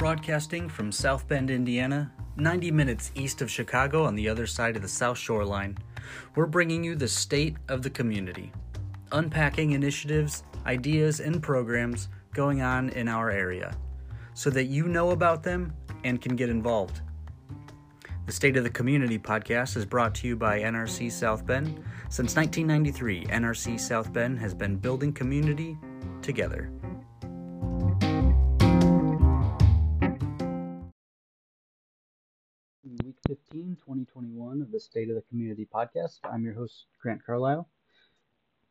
Broadcasting from South Bend, Indiana, 90 minutes east of Chicago on the other side of the South Shore Line, we're bringing you the state of the community, unpacking initiatives, ideas, and programs going on in our area so that you know about them and can get involved. The State of the Community podcast is brought to you by NRC South Bend. Since 1993, NRC South Bend has been building community together. Week 15, 2021 of the State of the Community podcast. I'm your host, Grant Carlisle.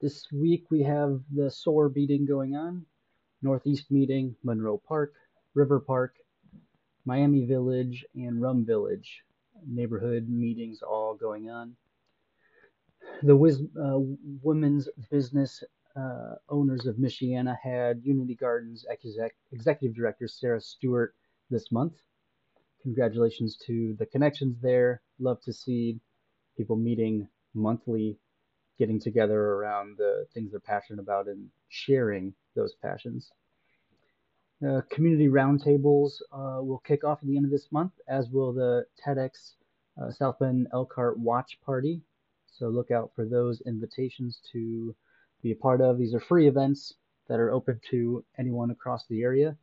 This week we have the SOAR meeting going on, Northeast meeting, Monroe Park, River Park, Miami Village, and Rum Village. Neighborhood meetings all going on. The Wiz, uh, Women's Business uh, Owners of Michiana had Unity Gardens exec- Executive Director Sarah Stewart this month congratulations to the connections there. Love to see people meeting monthly, getting together around the things they're passionate about and sharing those passions. Uh, community roundtables uh, will kick off at the end of this month, as will the TEDx uh, South Bend Elkhart Watch Party. So look out for those invitations to be a part of. These are free events that are open to anyone across the area,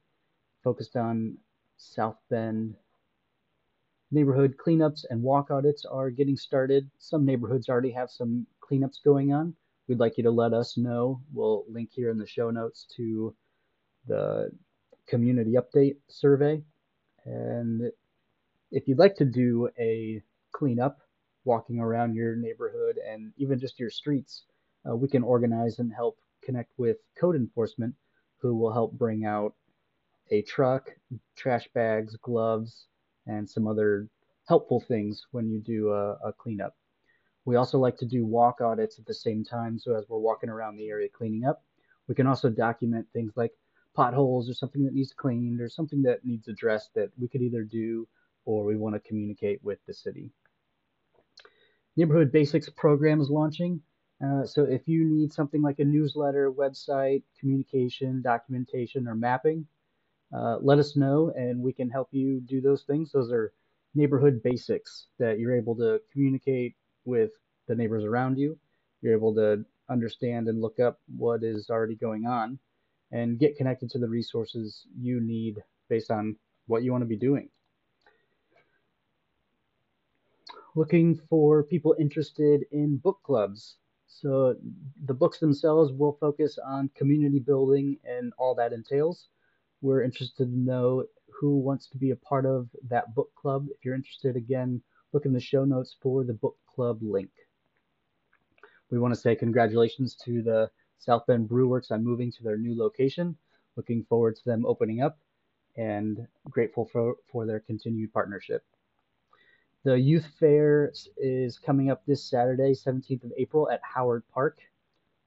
focused on South Bend Neighborhood cleanups and walk audits are getting started. Some neighborhoods already have some cleanups going on. We'd like you to let us know. We'll link here in the show notes to the community update survey. And if you'd like to do a cleanup, walking around your neighborhood and even just your streets, uh, we can organize and help connect with code enforcement who will help bring out a truck, trash bags, gloves, and some other helpful things when you do a, a cleanup. We also like to do walk audits at the same time. So as we're walking around the area cleaning up, we can also document things like potholes or something that needs cleaned or something that needs addressed that we could either do or we want to communicate with the city. Neighborhood Basics program is launching. Uh, so if you need something like a newsletter, website, communication, documentation, or mapping, uh, let us know and we can help you do those things. Those are neighborhood basics that you're able to communicate with the neighbors around you. You're able to understand and look up what is already going on and get connected to the resources you need based on what you want to be doing. Looking for people interested in book clubs. So the books themselves will focus on community building and all that entails. We're interested to know who wants to be a part of that book club. If you're interested, again, look in the show notes for the book club link. We want to say congratulations to the South Bend Brew Werks on moving to their new location. Looking forward to them opening up and grateful for, for their continued partnership. The youth fair is coming up this Saturday, 17th of April at Howard Park.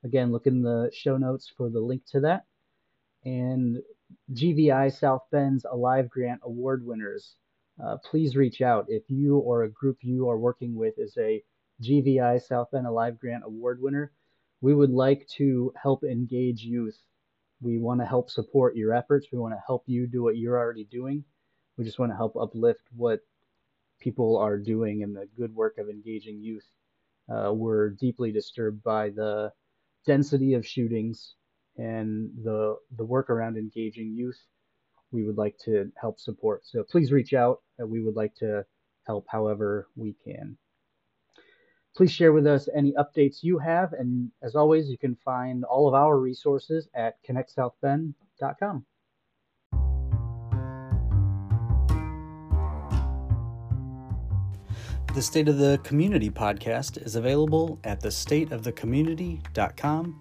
Again, look in the show notes for the link to that. And GVI South Bend's Alive Grant Award winners, uh, please reach out. If you or a group you are working with is a GVI South Bend Alive Grant Award winner, we would like to help engage youth. We want to help support your efforts. We want to help you do what you're already doing. We just want to help uplift what people are doing and the good work of engaging youth. Uh, we're deeply disturbed by the density of shootings and the the work around engaging youth we would like to help support. So please reach out. We would like to help however we can. Please share with us any updates you have. And as always, you can find all of our resources at connectsouthbend.com. The State of the Community podcast is available at thestateofthecommunity.com